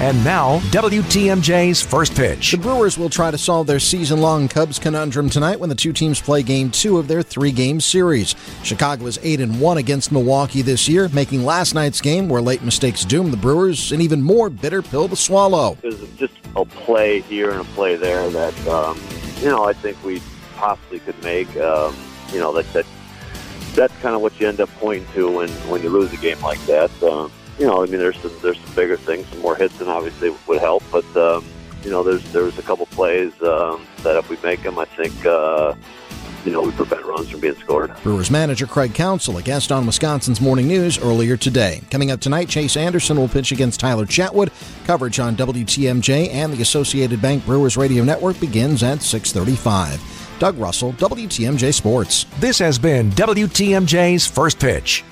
And now, WTMJ's first pitch. The Brewers will try to solve their season long Cubs conundrum tonight when the two teams play game two of their three game series. Chicago is 8 and 1 against Milwaukee this year, making last night's game, where late mistakes doomed the Brewers, an even more bitter pill to swallow. There's just a play here and a play there that, um, you know, I think we possibly could make. Um, you know, that, that that's kind of what you end up pointing to when, when you lose a game like that. Um, you know, I mean, there's some there's some bigger things, some more hits, and obviously would help. But um, you know, there's there's a couple plays um, that if we make them, I think. Uh, you know, we prevent runs from being scored. Brewers manager Craig Counsell, a guest on Wisconsin's Morning News earlier today. Coming up tonight, Chase Anderson will pitch against Tyler Chatwood. Coverage on WTMJ and the Associated Bank Brewers Radio Network begins at 635. Doug Russell, WTMJ Sports. This has been WTMJ's First Pitch.